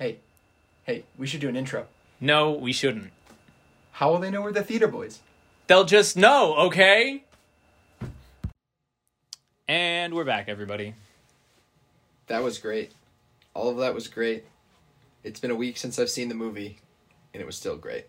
Hey, hey, we should do an intro. No, we shouldn't. How will they know we're the theater boys? They'll just know, okay? And we're back, everybody. That was great. All of that was great. It's been a week since I've seen the movie, and it was still great.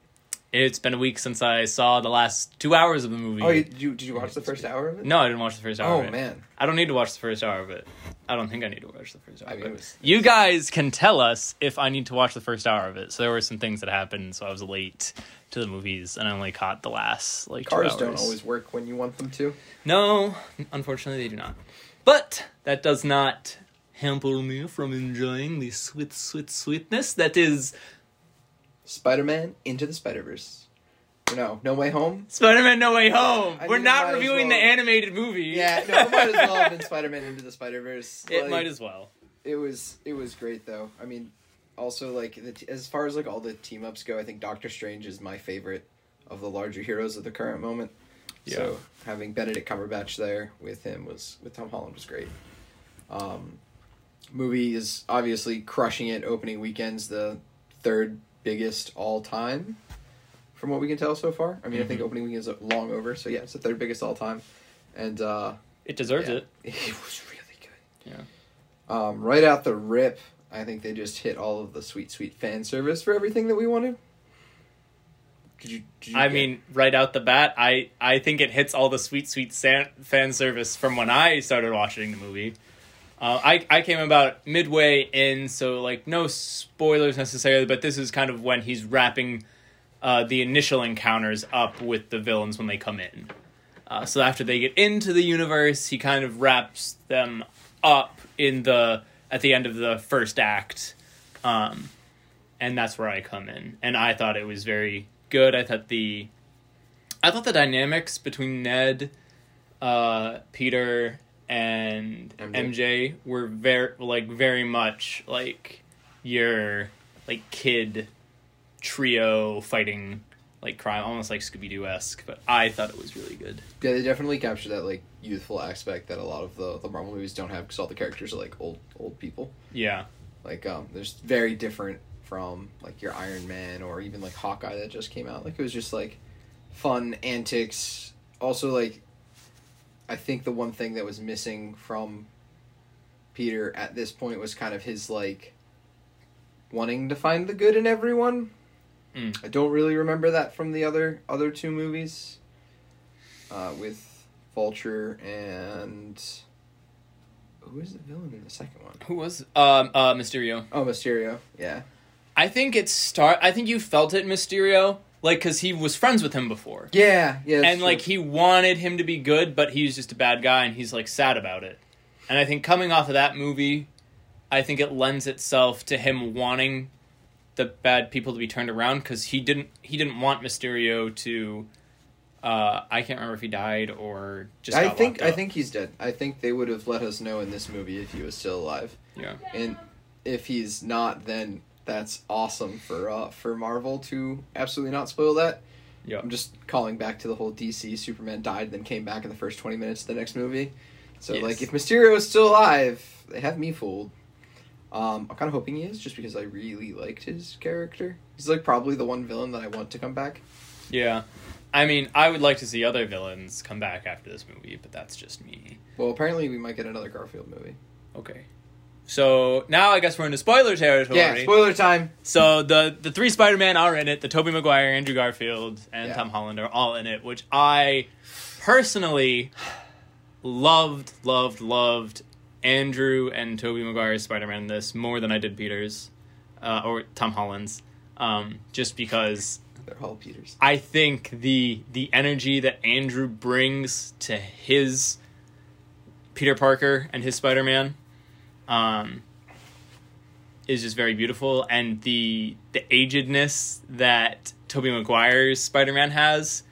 It's been a week since I saw the last two hours of the movie. Oh, you, did you did you watch the first hour of it? No, I didn't watch the first hour Oh of it. man, I don't need to watch the first hour of it. I don't think I need to watch the first hour I mean, of it was- You guys can tell us if I need to watch the first hour of it. So there were some things that happened, so I was late to the movies, and I only caught the last like two cars don't always work when you want them to. No, unfortunately, they do not. But that does not hamper me from enjoying the sweet, sweet, sweetness that is Spider-Man into the Spider-Verse. No, No Way Home. Spider-Man: No Way Home. I We're mean, it might not as reviewing well- the animated movie. Yeah, no, it might as well have been Spider-Man into the Spider-Verse. It Like, might as well. It was it was great though. I mean, also like the t- as far as like all the team ups go, I think Doctor Strange is my favorite of the larger heroes of the current moment. Yeah. So having Benedict Cumberbatch there with him was with Tom Holland was great. Um, movie is obviously crushing it. Opening weekends, the third biggest all time, from what we can tell so far. I mean, I think Mhm. opening weekend is long over, so yeah, it's the third biggest all time, and uh, It deserves yeah, it. It was really good. Yeah. Um, right out the rip, I think they just hit all of the sweet, sweet fan service for everything that we wanted. Did you? Did you I get- mean, right out the bat, I I think it hits all the sweet, sweet san- fan service from when I started watching the movie. Uh, I I came about midway in, so like no spoilers necessarily, but this is kind of when he's wrapping uh, the initial encounters up with the villains when they come in. Uh, so after they get into the universe, he kind of wraps them up in the at the end of the first act, um, and that's where I come in. And I thought it was very good. I thought the I thought the dynamics between Ned, uh, Peter, and MJ. MJ, were very like very much like your like kid trio fighting like crime, almost like Scooby Doo esque. But I thought it was really good. yeah, they definitely captured that like youthful aspect that a lot of the the Marvel movies don't have because all the characters are like old old people. Yeah, Like, um, there's very different from like your Iron Man or even like Hawkeye that just came out. Like, it was just like fun antics. Also, like, I think the one thing that was missing from Peter at this point was kind of his like wanting to find the good in everyone. Mm. I don't really remember that from the other other two movies, uh, with Vulture and who is the villain in the second one? who was um uh Mysterio? Oh, Mysterio. Yeah. I think it start. I think you felt it, Mysterio, like because he was friends with him before. Yeah, yeah. and true. like he wanted him to be good, but he's just a bad guy, and he's like sad about it. And I think coming off of that movie, I think it lends itself to him wanting the bad people to be turned around because he didn't he didn't want Mysterio to. Uh, I can't remember if he died or just. I think I think he's dead. I think they would have let us know in this movie if he was still alive. Yeah. And if he's not, then that's awesome for uh for Marvel to absolutely not spoil that. Yeah. I'm just calling back to the whole DC Superman died then came back in the first 20 minutes of the next movie. So Yes. like if Mysterio is still alive, they have me fooled. Um, I'm kind of hoping he is just because I really liked his character. He's like probably the one villain that I want to come back. Yeah. I mean, I would like to see other villains come back after this movie, but that's just me. Well, apparently we might get another Garfield movie. Okay. So now I guess we're into spoiler territory. Yeah, spoiler time. So the the three Spider Man are in it. The Tobey Maguire, Andrew Garfield, and Yeah. Tom Holland are all in it, which I personally loved, loved, loved Andrew and Tobey Maguire's Spider Man this more than I did Peter's uh, or Tom Holland's. Um, just because They're all Peters. I think the the energy that Andrew brings to his Peter Parker and his Spider Man um, is just very beautiful, and the the agedness that Tobey Maguire's Spider Man has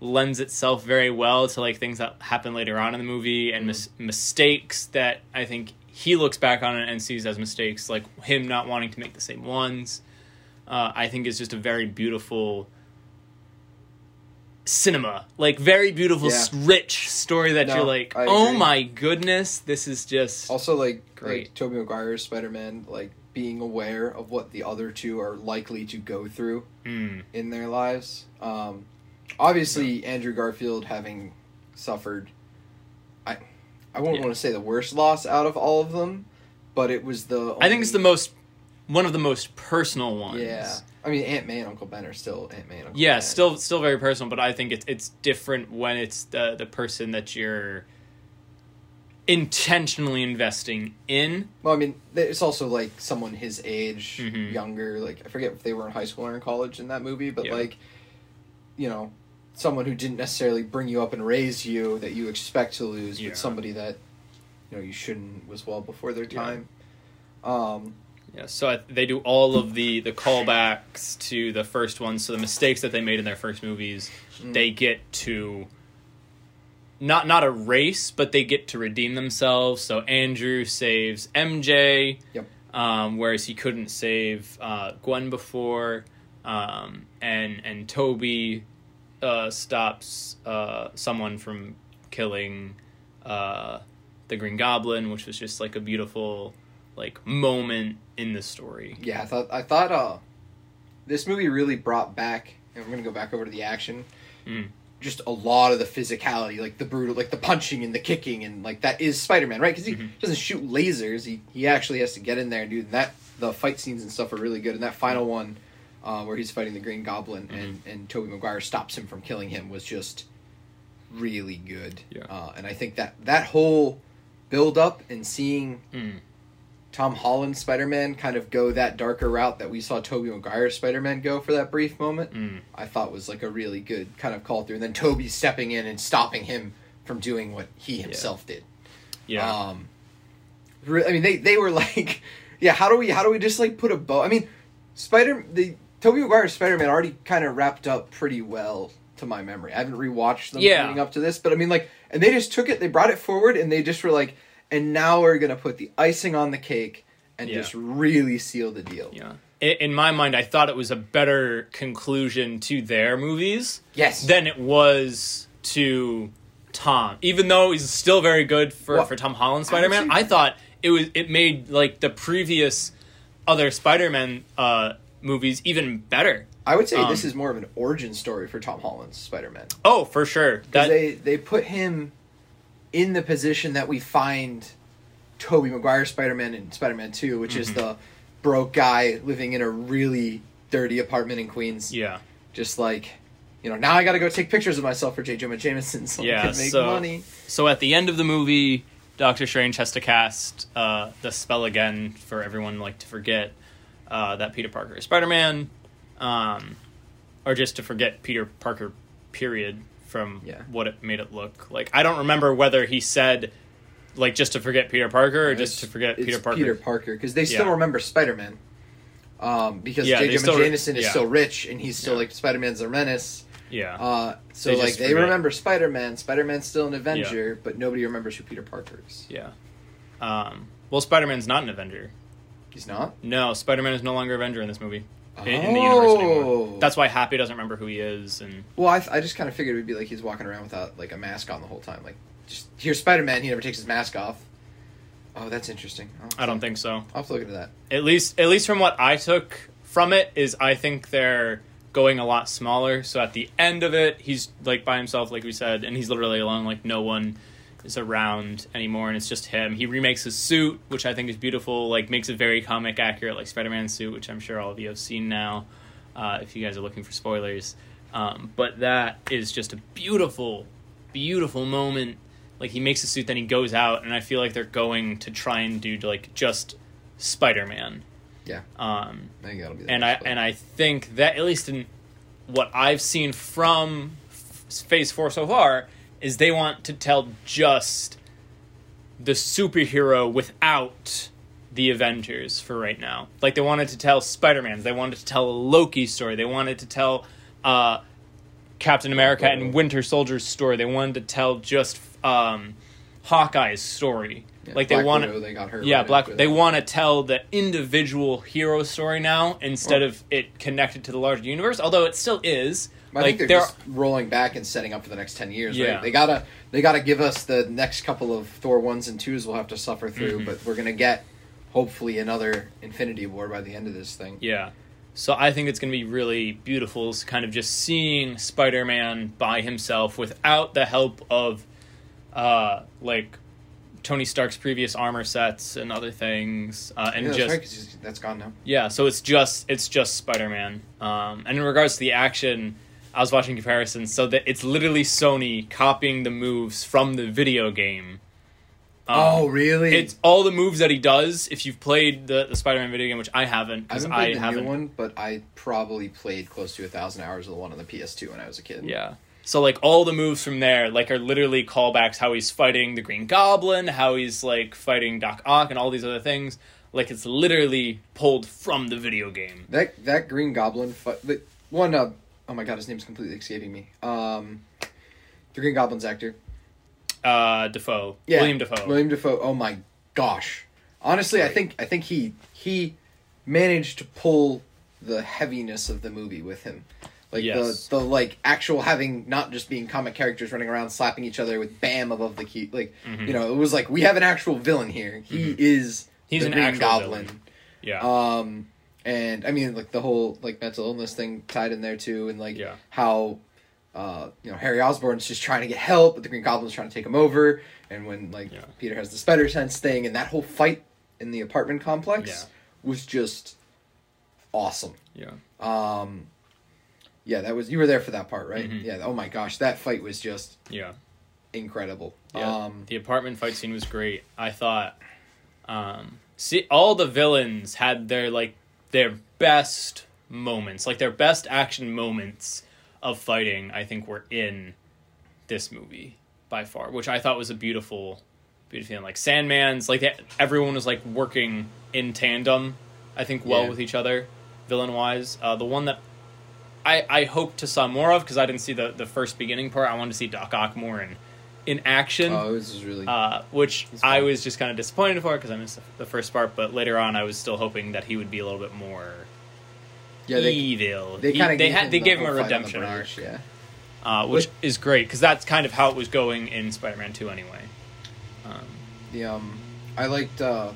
lends itself very well to like things that happen later on in the movie and mis- mistakes that I think he looks back on it and sees as mistakes, like him not wanting to make the same ones. Uh, I think is just a very beautiful cinema. Like very beautiful, Yeah. rich story that No, you're like, I oh agree. my goodness, this is just Also, like Great. like Tobey Maguire's Spider Man, like being aware of what the other two are likely to go through mm, in their lives. Um, obviously, Andrew Garfield having suffered, I, I won't Yeah. want to say the worst loss out of all of them, but it was the. I think it's the most one of the most personal ones. Yeah, I mean Aunt May and Uncle Ben are still Aunt May and Uncle Yeah, Ben. still still very personal, but I think it's it's different when it's the the person that you're intentionally investing in. Well, I mean, it's also like someone his age, Mhm. younger. Like I forget if they were in high school or in college in that movie, but Yeah. like, you know, someone who didn't necessarily bring you up and raise you that you expect to lose, Yeah. but somebody that you know you shouldn't was well before their Yeah. time. Um, Yeah, so I, they do all of the the callbacks to the first one. So the mistakes that they made in their first movies, Mm. they get to not not a race, but they get to redeem themselves. So Andrew saves MJ, Yep. um, whereas he couldn't save uh, Gwen before, um, and and Tobey uh, stops uh, someone from killing uh, the Green Goblin, which was just like a beautiful like moment in the story. yeah, I thought I thought uh, this movie really brought back, and we're gonna go back over to the action. Mm. Just a lot of the physicality, like the brutal, like the punching and the kicking, and like that is Spider Man, right? Because he Mhm. doesn't shoot lasers. He he actually has to get in there and do that. The fight scenes and stuff are really good. And that final one, uh, where he's fighting the Green Goblin and and Tobey Maguire stops him from killing him, was just really good. Yeah. Uh, and I think that that whole build up and seeing Mm. Tom Holland Spider Man kind of go that darker route that we saw Tobey Maguire Spider Man go for that brief moment, Mm. I thought was like a really good kind of call through. And then Tobey stepping in and stopping him from doing what he himself did. Yeah. Um, I mean, they they were like, yeah. How do we how do we just like put a bow? I mean, Spider the Tobey Maguire Spider Man already kind of wrapped up pretty well to my memory. I haven't rewatched them Yeah. leading up to this, but I mean, like, and they just took it, they brought it forward, and they just were like, and now we're gonna put the icing on the cake and Yeah. just really seal the deal. yeah. In my mind, I thought it was a better conclusion to their movies Yes. than it was to Tom. Even though he's still very good for, Well, for Tom Holland Spider Man, I thought it was it made like the previous other Spider Man uh, movies even better. I would say um, this is more of an origin story for Tom Holland's Spider Man. Oh, for sure. Because That they they put him in the position that we find Tobey Maguire Spider Man in Spider Man Two, which is Mm-hmm. the broke guy living in a really dirty apartment in Queens. yeah. Just like you know, now I got to go take pictures of myself for J. Jonah Jameson so Yeah, I can make so- money. So at the end of the movie, Doctor Strange has to cast uh, the spell again for everyone like to forget uh, that Peter Parker is Spider Man, um, or just to forget Peter Parker. Period. From Yeah. what it made it look like. I don't remember whether he said like just to forget Peter Parker or just to forget it's Peter Parker. Peter Parker because they still Yeah. remember Spider Man. Um, because Yeah, J. they Jonah still- Jameson is yeah. still rich and he's still like Spider Man's a menace. Yeah. Uh, so They like they forget. remember Spider Man. Spider Man's still an Avenger, but nobody remembers who Peter Parker is. yeah. Um, well, Spider Man's not an Avenger. He's not. No, Spider Man is no longer Avenger in this movie. In, in the universe anymore. That's why Happy doesn't remember who he is, and Well, I, I just kind of figured it would be like he's walking around without like a mask on the whole time. Like, just here's Spider Man. He never takes his mask off. Oh, that's interesting. I don't think so. I'll have to look into that. At least, at least from what I took from it is, I think they're going a lot smaller. So at the end of it, he's like by himself, like we said, and he's literally alone. Like no one is around anymore, and it's just him. He remakes his suit, which I think is beautiful. Like makes it very comic accurate, like Spider Man suit, which I'm sure all of you have seen now. Uh, if you guys are looking for spoilers, um, but that is just a beautiful, beautiful moment. Like he makes a suit, then he goes out, and I feel like they're going to try and do like just Spider Man. Yeah, Um, I think that'll be. And I and I think that at least in what I've seen from Phase Four so far is they want to tell just the superhero without the Avengers for right now. Like they wanted to tell Spider Man's, they wanted to tell a Loki story, they wanted to tell uh, Captain America and Winter Soldier's story. They wanted to tell just um, Hawkeye's story. Yeah, like they Black want Widow, they got her. yeah, right Black. They want to tell the individual hero story now instead Or- of it connected to the larger universe. Although it still is, I like think they're there just rolling back and setting up for the next ten years. Yeah. Right? They gotta they gotta give us the next couple of Thor ones and twos. We'll have to suffer through, Mhm. but we're gonna get hopefully another Infinity War by the end of this thing. Yeah. So I think it's going to be really beautiful, kind of just seeing Spider-Man by himself without the help of, uh, like, Tony Stark's previous armor sets and other things, uh, and yeah, that's just right, that's gone now. yeah. So it's just it's just Spider-Man. Um, and in regards to the action, I was watching comparisons, so that it's literally Sony copying the moves from the video game. Um, oh, really? It's all the moves that he does. If you've played the, the Spider-Man video game, which I haven't, I haven't I haven't. new one, but I probably played close to a thousand hours of the one on the PS2 when I was a kid. Yeah. So like all the moves from there, like are literally callbacks. How he's fighting the Green Goblin, how he's like fighting Doc Ock, and all these other things. Like it's literally pulled from the video game. That that Green Goblin fight, the one. Uh, oh my god, his name's completely escaping me. Um, the Green Goblin's actor. Uh, Dafoe, Yeah, William Dafoe. William Dafoe. Oh my gosh. Honestly, I think I think he he managed to pull the heaviness of the movie with him. Like Yes. the the like actual having not just being comic characters running around slapping each other with bam above the key. Like Mhm. you know, it was like we have an actual villain here. He is He's an Green actual Goblin. villain. Yeah. Um, and I mean, like the whole like mental illness thing tied in there too, and like Yeah. how, uh, you know, Harry Osborn's just trying to get help, but the Green Goblin's trying to take him over, and when like Yeah. Peter has the spider sense thing, and that whole fight in the apartment complex Yeah. was just awesome. yeah. Um, yeah, that was you were there for that part, right? Mhm. Yeah. Oh my gosh, that fight was just Yeah. incredible. Yeah, Um, the apartment fight scene was great. I thought, um, see, all the villains had their like their best moments, like their best action moments of fighting. I think were in this movie by far, which I thought was a beautiful, beautiful. thing. Like Sandman's, like everyone was like working in tandem. I think well Yeah. with each other, villain wise. Uh, the one that I I hope to saw more of because I didn't see the the first beginning part. I wanted to see Doc Ock more in in action oh, this is really uh, which I was just kind of disappointed for because I missed the, the first part. But later on, I was still hoping that he would be a little bit more yeah. They evil. they kind of they had they the gave him a redemption arc, Yeah. uh, which is great because that's kind of how it was going in Spider-Man Two anyway. Um, The um, I liked uh,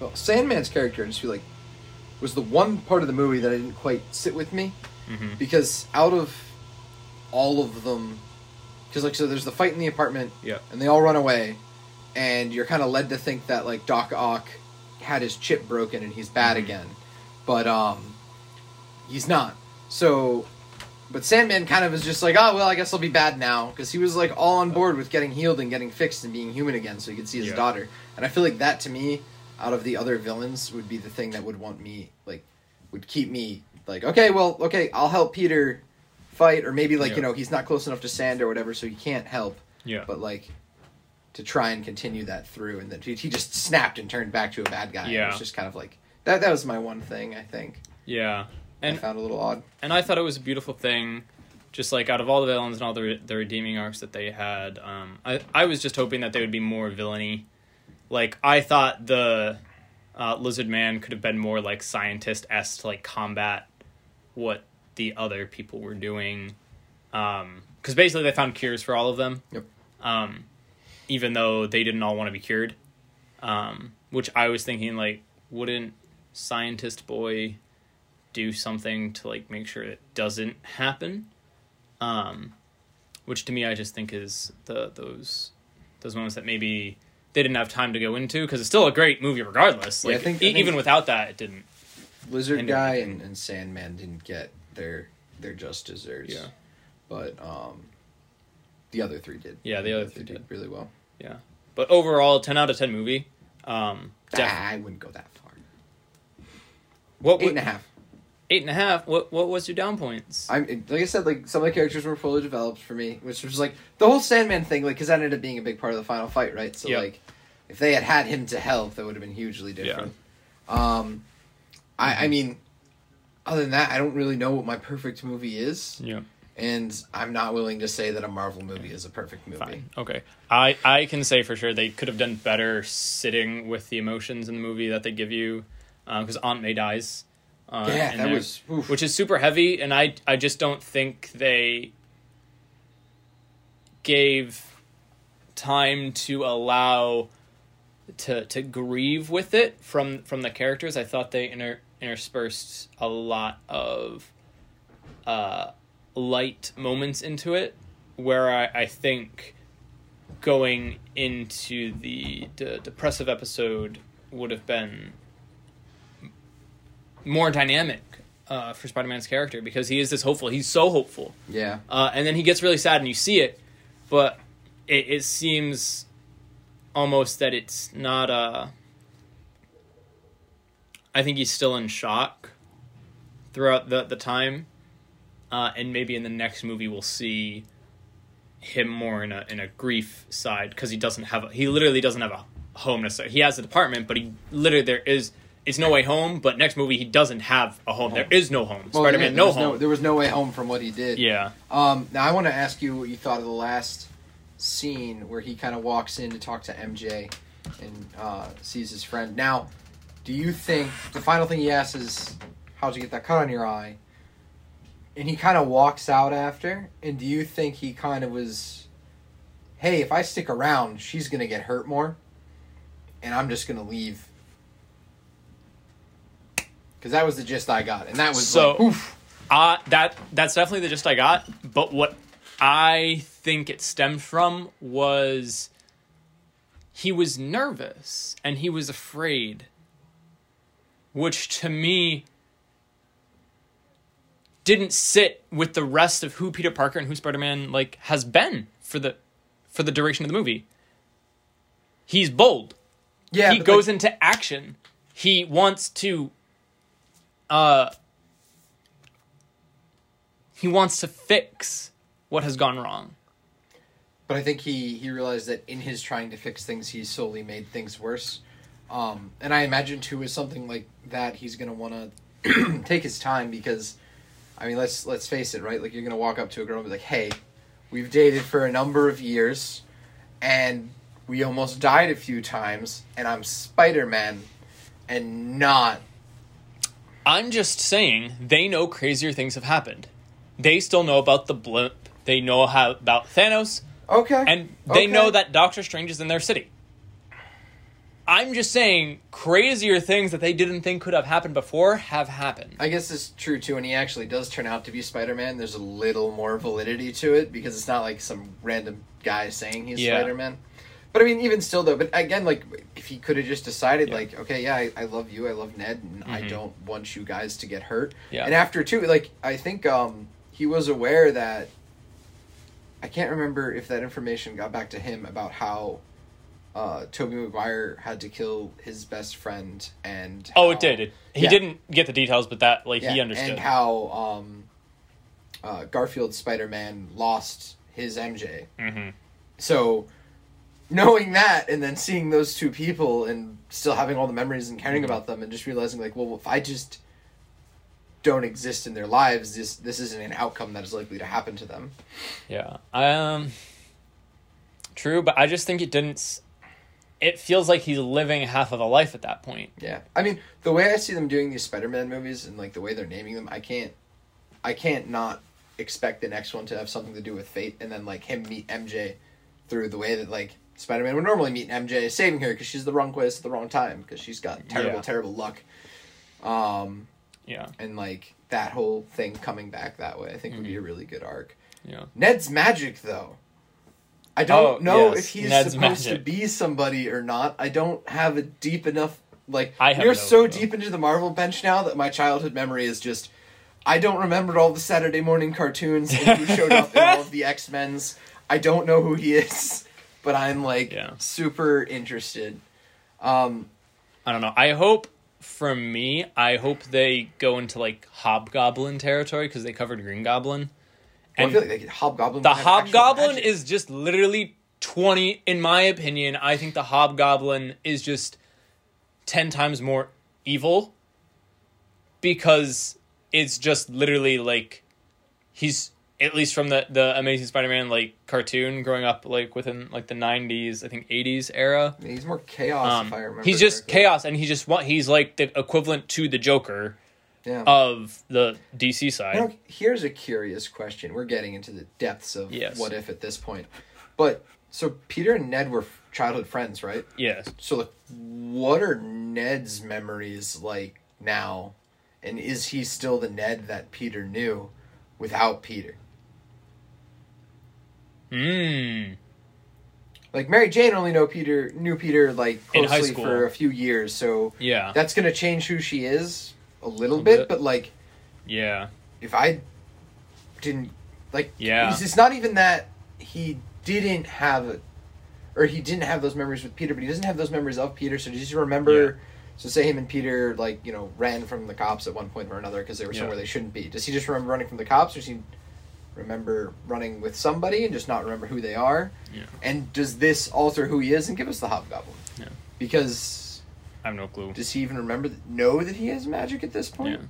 well, Sandman's character. I just feel like was the one part of the movie that I didn't quite sit with me mhm. because out of all of them, because like so, there's the fight in the apartment, Yeah. and they all run away, and you're kind of led to think that like Doc Ock had his chip broken and he's bad Mhm. again, but um, he's not. So. But Sandman kind of is just like, oh well, I guess I'll be bad now because he was like all on board with getting healed and getting fixed and being human again, so he could see his Yeah. daughter. And I feel like that to me, out of the other villains, would be the thing that would want me like, would keep me like, okay, well, okay, I'll help Peter fight, or maybe like Yeah. you know he's not close enough to Sand or whatever, so he can't help. Yeah. But like, to try and continue that through, and then he, he just snapped and turned back to a bad guy. Yeah. it was just kind of like that. That was my one thing I think Yeah. I And found a little odd. and I thought it was a beautiful thing. Just like out of all the villains and all the the redeeming arcs that they had, um, I I was just hoping that they would be more villainy. Like I thought the uh, Lizard Man could have been more like scientist s to like combat what the other people were doing, because basically they found cures for all of them. Yep. Um, even though they didn't all want to be cured, um, which I was thinking like, wouldn't scientist boy do something to like make sure it doesn't happen? Um, which to me I just think is the those those moments that maybe they didn't have time to go into because it's still a great movie regardless. Yeah, I think- I think- even without that, it didn't. Lizard guy and, and Sandman didn't get their their just desserts. Yeah. but um, the other three did. Yeah, the other three did. really well. Yeah, but overall, ten out of ten movie. Um, def- I wouldn't go that far. what Eight and a half. Eight and a half. What what was your down points? I'm like I said, like some of the characters were fully developed for me, which was like the whole Sandman thing, like because that ended up being a big part of the final fight, right? So Yeah. like, if they had had him to help, that would have been hugely different. Um, I I mean, other than that, I don't really know what my perfect movie is, yeah, and I'm not willing to say that a Marvel movie is a perfect movie. fine. Okay, I I can say for sure they could have done better sitting with the emotions in the movie that they give you, because Aunt May dies. Uh, Yeah, that was oof. which is super heavy, and I I just don't think they gave time to allow to to grieve with it from from the characters. I thought they inter, interspersed a lot of uh, light moments into it, where I, I think going into the, the depressive episode would have been more dynamic uh, for Spider-Man's character because he is this hopeful. He's so hopeful, yeah. uh, and then he gets really sad, and you see it, but it, it seems almost that it's not a. I think he's still in shock throughout the the time, uh, and maybe in the next movie we'll see him more in a in a grief side because he doesn't have a, he literally doesn't have a home necessarily. He has a department, but he literally there is it's no way home. But next movie he doesn't have a home. There is no home. Well, Spider Man, there no home. there was no way home from what he did. yeah. Um, now I want to ask you what you thought of the last scene where he kind of walks in to talk to MJ and uh, sees his friend. Now, do you think the final thing he asks is, "How'd you get that cut on your eye?" And he kind of walks out after. And do you think he kind of was, "Hey, if I stick around, she's gonna get hurt more, and I'm just gonna leave." Because that was the gist I got, and that was So- like, oof. Uh, that that's definitely the gist I got. But what I think it stemmed from was he was nervous and he was afraid, which to me didn't sit with the rest of who Peter Parker and who Spider Man like has been for the for the duration of the movie. He's bold yeah, he goes like, into action. He wants to uh he wants to fix what has gone wrong. But I think he he realized that in his trying to fix things, he solely made things worse. Um, and I imagine too, with something like that, he's gonna want to take his time because, I mean, let's let's face it, right? Like you're gonna walk up to a girl and be like, "Hey, we've dated for a number of years, and we almost died a few times, and I'm Spider Man, and not I'm just saying they know crazier things have happened. They still know about the blimp. They know how about Thanos okay." and they okay. know that Doctor Strange is in their city. I'm just saying crazier things that they didn't think could have happened before have happened. I guess it's true too, and he actually does turn out to be Spider Man. There's a little more validity to it because it's not like some random guy saying he's Yeah. Spider Man. But I mean, even still though, but again, like if he could have just decided, Yeah. like, okay, yeah, I, I love you, I love Ned, and I Mhm. don't want you guys to get hurt. Yeah. And after too, like I think um he was aware that I can't remember if that information got back to him about how uh Tobey Maguire had to kill his best friend and Oh, it did. It, he Yeah. didn't get the details, but that like he understood. And how um, uh, Garfield Spider Man lost his MJ. hmm So knowing that and then seeing those two people and still having all the memories and caring Mhm. about them and just realizing like, well, if I just don't exist in their lives, this this isn't an outcome that is likely to happen to them. Yeah. Um True, but I just think it didn't it feels like he's living half of a life at that point. Yeah, I mean the way I see them doing these Spider Man movies and like the way they're naming them, I can't, I can't not expect the next one to have something to do with fate, and then like him meet MJ through the way that like Spider Man would normally meet MJ, saving her because she's the wrong place at the wrong time because she's got terrible, Yeah. terrible luck. Um, Yeah. and like that whole thing coming back that way, I think would be a Mm-hmm. really good arc. Yeah. Ned's magic though. I don't Oh, know yes, if he's Ned's supposed to be somebody or not. I don't have a deep enough like I no so deep into the Marvel bench now that my childhood memory is just I don't remember all the Saturday morning cartoons and who showed up in all of the X Men's. I don't know who he is, but I'm like Yeah. super interested. Um, I don't know. I hope for me, I hope they go into like Hobgoblin territory because they covered Green Goblin. well, I And feel like, like Hobgoblin. the would have actual Hobgoblin is just literally 20 in my opinion. I think the Hobgoblin is just 10 times more evil because it's just literally like he's at least from the the Amazing Spider-Man like cartoon growing up like within like the 90s, I think 80s era. he's more chaos Um, if I remember. he's just correctly. chaos, and he just want he's like the equivalent to the Joker, Yeah. of the DC side. Here's a curious question. We're getting into the depths of Yes. what if at this point. But so Peter and Ned were childhood friends, right? yes. So like, what are Ned's memories like now? And is he still the Ned that Peter knew without Peter? Hmm. Like Mary Jane only know Peter knew Peter like closely for a few years, so Yeah. that's gonna change who she is a little A bit, bit. but like Yeah. if I didn't like Yeah. it's, not even that he didn't have a, or he didn't have those memories with Peter, but he doesn't have those memories of Peter. So does he remember? Yeah. So say him and Peter like you know ran from the cops at one point or another because they were Yeah. somewhere they shouldn't be. Does he just remember running from the cops, or does he remember running with somebody and just not remember who they are? Yeah. And does this alter who he is and give us the Hobgoblin? Yeah. Because I have no clue. does he even remember know that he has magic at this point? Yeah.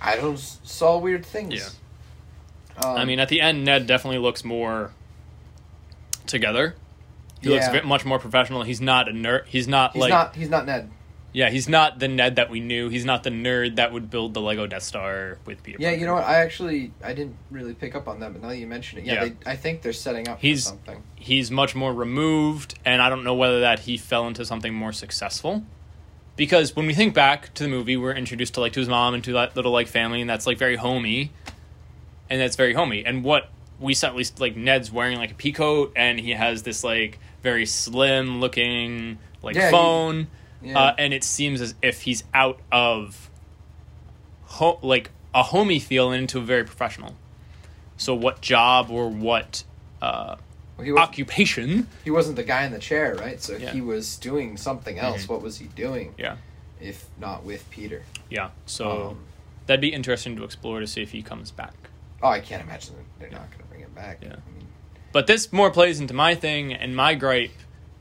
I don't saw weird things. Yeah. Um, I mean, at the end, Ned definitely looks more together. He looks Yeah. ve- much more professional. He's not a nerd. He's not he's like not. He's not Ned. Yeah. He's not the Ned that we knew. He's not the nerd that would build the Lego Death Star with Peter. Yeah, Parker. you know what? I actually I didn't really pick up on that, but now that you mention it, yeah, Yeah. They, I think they're setting up He's- for something. he's much more removed and i don't know whether that he fell into something more successful because when we think back to the movie we're introduced to like to his mom and to that little like family and that's like very homey and that's very homey and what we saw at least like ned's wearing like a pea coat and he has this like very slim looking like Yeah, he- phone Yeah. uh, and it seems as if he's out of ho- like a homey feel and into a very professional so what job or what uh, Well, he, was, occupation he wasn't the guy in the chair, right? So Yeah. he was doing something else, Mhm. what was he doing? Yeah. If not with Peter. Yeah, so Um, that'd be interesting to explore to see if he comes back. oh, I can't imagine that they're not going to bring him back. Yeah. I mean, But this more plays into my thing and my gripe.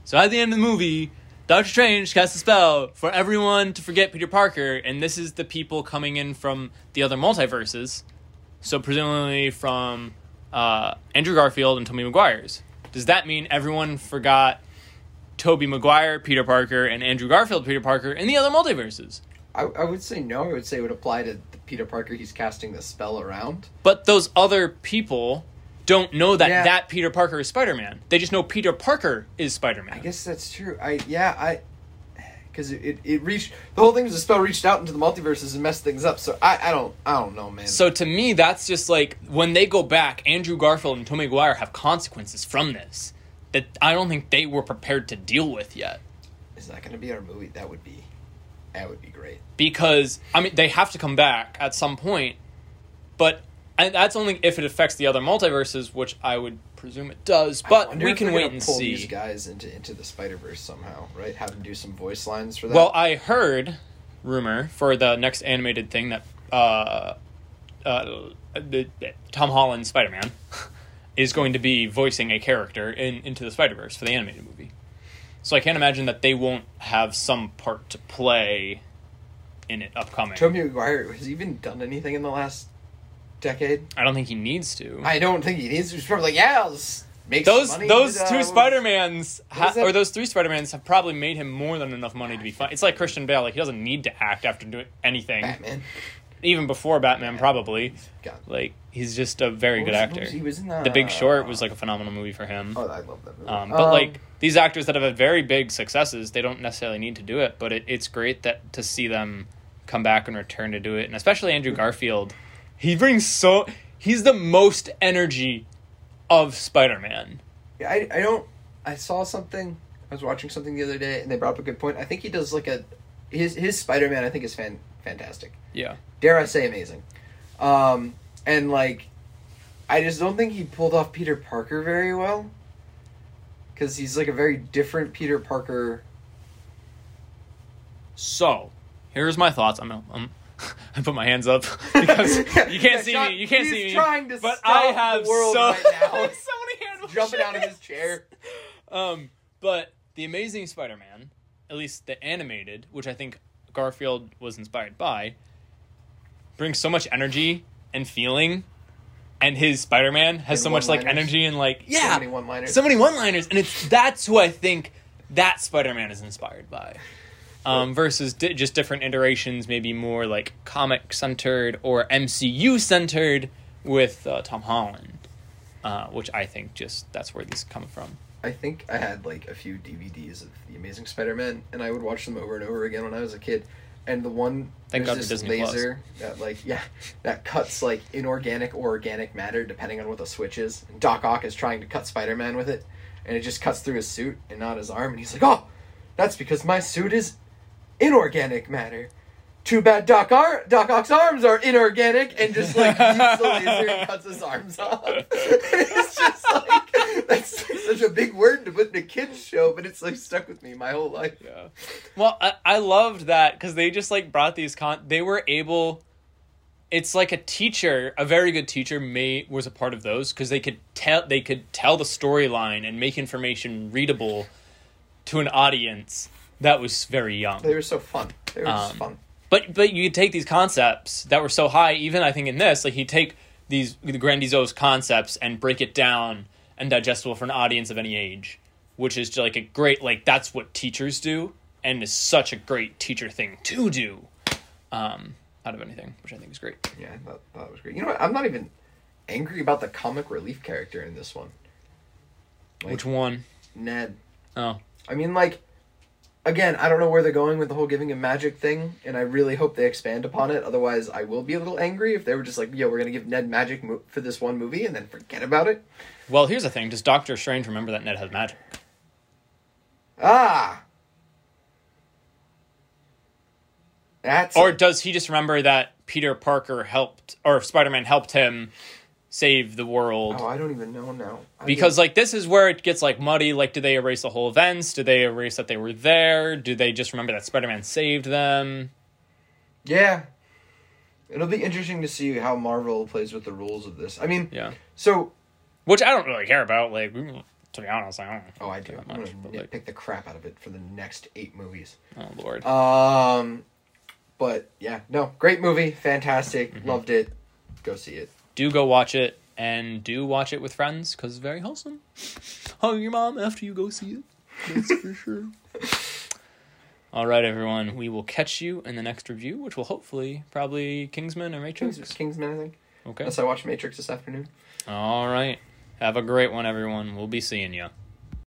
So at the end of the movie, Doctor Strange casts a spell for everyone to forget Peter Parker, and this is the people coming in from the other multiverses. So presumably from uh, Andrew Garfield and Tobey Maguire's. Does that mean everyone forgot Tobey Maguire, Peter Parker, and Andrew Garfield, Peter Parker, in the other multiverses? I, I would say no. I would say it would apply to the Peter Parker he's casting the spell around. But those other people don't know that Yeah. that Peter Parker is Spider Man. They just know Peter Parker is Spider Man. I guess that's true. I yeah I because it, it, it reached the whole thing was the spell reached out into the multiverses and messed things up. So I, I don't I don't know, man. So to me, that's just like when they go back, Andrew Garfield and Tobey Maguire have consequences from this that I don't think they were prepared to deal with yet. is that going to be our movie? That would be that would be great. Because I mean, they have to come back at some point, but and that's only if it affects the other multiverses, which I would presume it does. But we can wait and pull see. these guys into into the Spider Verse somehow, right? Have them do some voice lines for that. Well, I heard rumor for the next animated thing that uh, uh, the, Tom Holland Spider Man is going to be voicing a character in Into the Spider Verse for the animated movie. So I can't imagine that they won't have some part to play in it upcoming. Tobey Maguire has he even done anything in the last decade? I don't think he needs to. I don't think he needs to. He's probably like, yeah, I'll just make those those and, uh, two Spider Mans ha- or those three Spider Mans have probably made him more than enough money to be fun. It's like Christian Bale; like he doesn't need to act after doing anything, Batman. even before Batman, probably. God. Like he's just a very What good actor. was- he was in uh, the Big Short was like a phenomenal movie for him. Oh, I love that movie. Um, but like these actors that have had very big successes, they don't necessarily need to do it. But it, it's great that to see them come back and return to do it, and especially Andrew Garfield, he brings so he's the most energy of Spider Man. Yeah, I I don't. I saw something. I was watching something the other day, and they brought up a good point. I think he does like a his his Spider Man. I think is fan fantastic. Yeah, Dare I say amazing. Um, and like, I just don't think he pulled off Peter Parker very well. Because he's like a very different Peter Parker. So, here's my thoughts. I'm, I'm I put my hands up because you can't see Sean- me. You can't see me. trying to but I have so, right now. I have so many hand Jumping out of his chair. Um, but the Amazing Spider-Man, at least the animated, which I think Garfield was inspired by, brings so much energy and feeling, and his Spider-Man has And so much like energy and like So yeah, many one-liners. so many one-liners, and it's that's who I think that Spider-Man is inspired by. Um, versus di- just different iterations, maybe more like comic centered or MCU centered with uh, Tom Holland, uh, which I think just that's where these come from. I think I had like a few DVDs of The Amazing Spider-Man, and I would watch them over and over again when I was a kid. And the one Thank there's God this Disney Plus. laser that like yeah that cuts like inorganic or organic matter depending on what the switch is. And Doc Ock is trying to cut Spider-Man with it, and it just cuts through his suit and not his arm. And he's like, "Oh, that's because my suit is inorganic matter." Too bad Doc Ar- Doc Ock's arms are inorganic, and just like uses the laser and cuts his arms off. it's just like that's like, such a big word to put in a kids show, but it's like stuck with me my whole life. Yeah. Well, I, I loved that because they just like brought these con. They were able. It's like a teacher, a very good teacher, may was a part of those because they could tell they could tell the storyline and make information readable to an audience that was very young. They were so fun. They were just Um, fun. But but you take these concepts that were so high, even I think in this, like you take these the grandiose concepts and break it down and digestible for an audience of any age, which is like a great like that's what teachers do and is such a great teacher thing to do. Um, out of anything, which I think is great. Yeah, I thought, thought was great. You know what? I'm not even angry about the comic relief character in this one. Like- which one? Ned. Oh, I mean, like, again, I don't know where they're going with the whole giving him magic thing, and I really hope they expand upon it. Otherwise, I will be a little angry if they were just like, "Yo, we're gonna give Ned magic mo- for this one movie and then forget about it." well, here's the thing: Does Doctor Strange remember that Ned has magic? Ah, that's Or does he just remember that Peter Parker helped or Spider Man helped him save the world? oh, I don't even know now. I because like this is where it gets like muddy like do they erase the whole events do they erase that they were there do they just remember that spider-man saved them yeah, it'll be interesting to see how Marvel plays with the rules of this. I mean, yeah so which i don't really care about like to be honest i don't oh, I do. Not I'm gonna but, like- nitpick the crap out of it for the next eight movies. oh lord Um, but yeah, no, great movie, fantastic, Mm-hmm. loved it. Go see it. Do go watch it and do watch it with friends because it's very wholesome. Hug your mom after you go see it that's for sure. All right everyone we will catch you in the next review which will hopefully probably kingsman or matrix. Kings, Kingsman, I think. okay. Unless I watch Matrix this afternoon. all right. Have a great one everyone. We'll be seeing you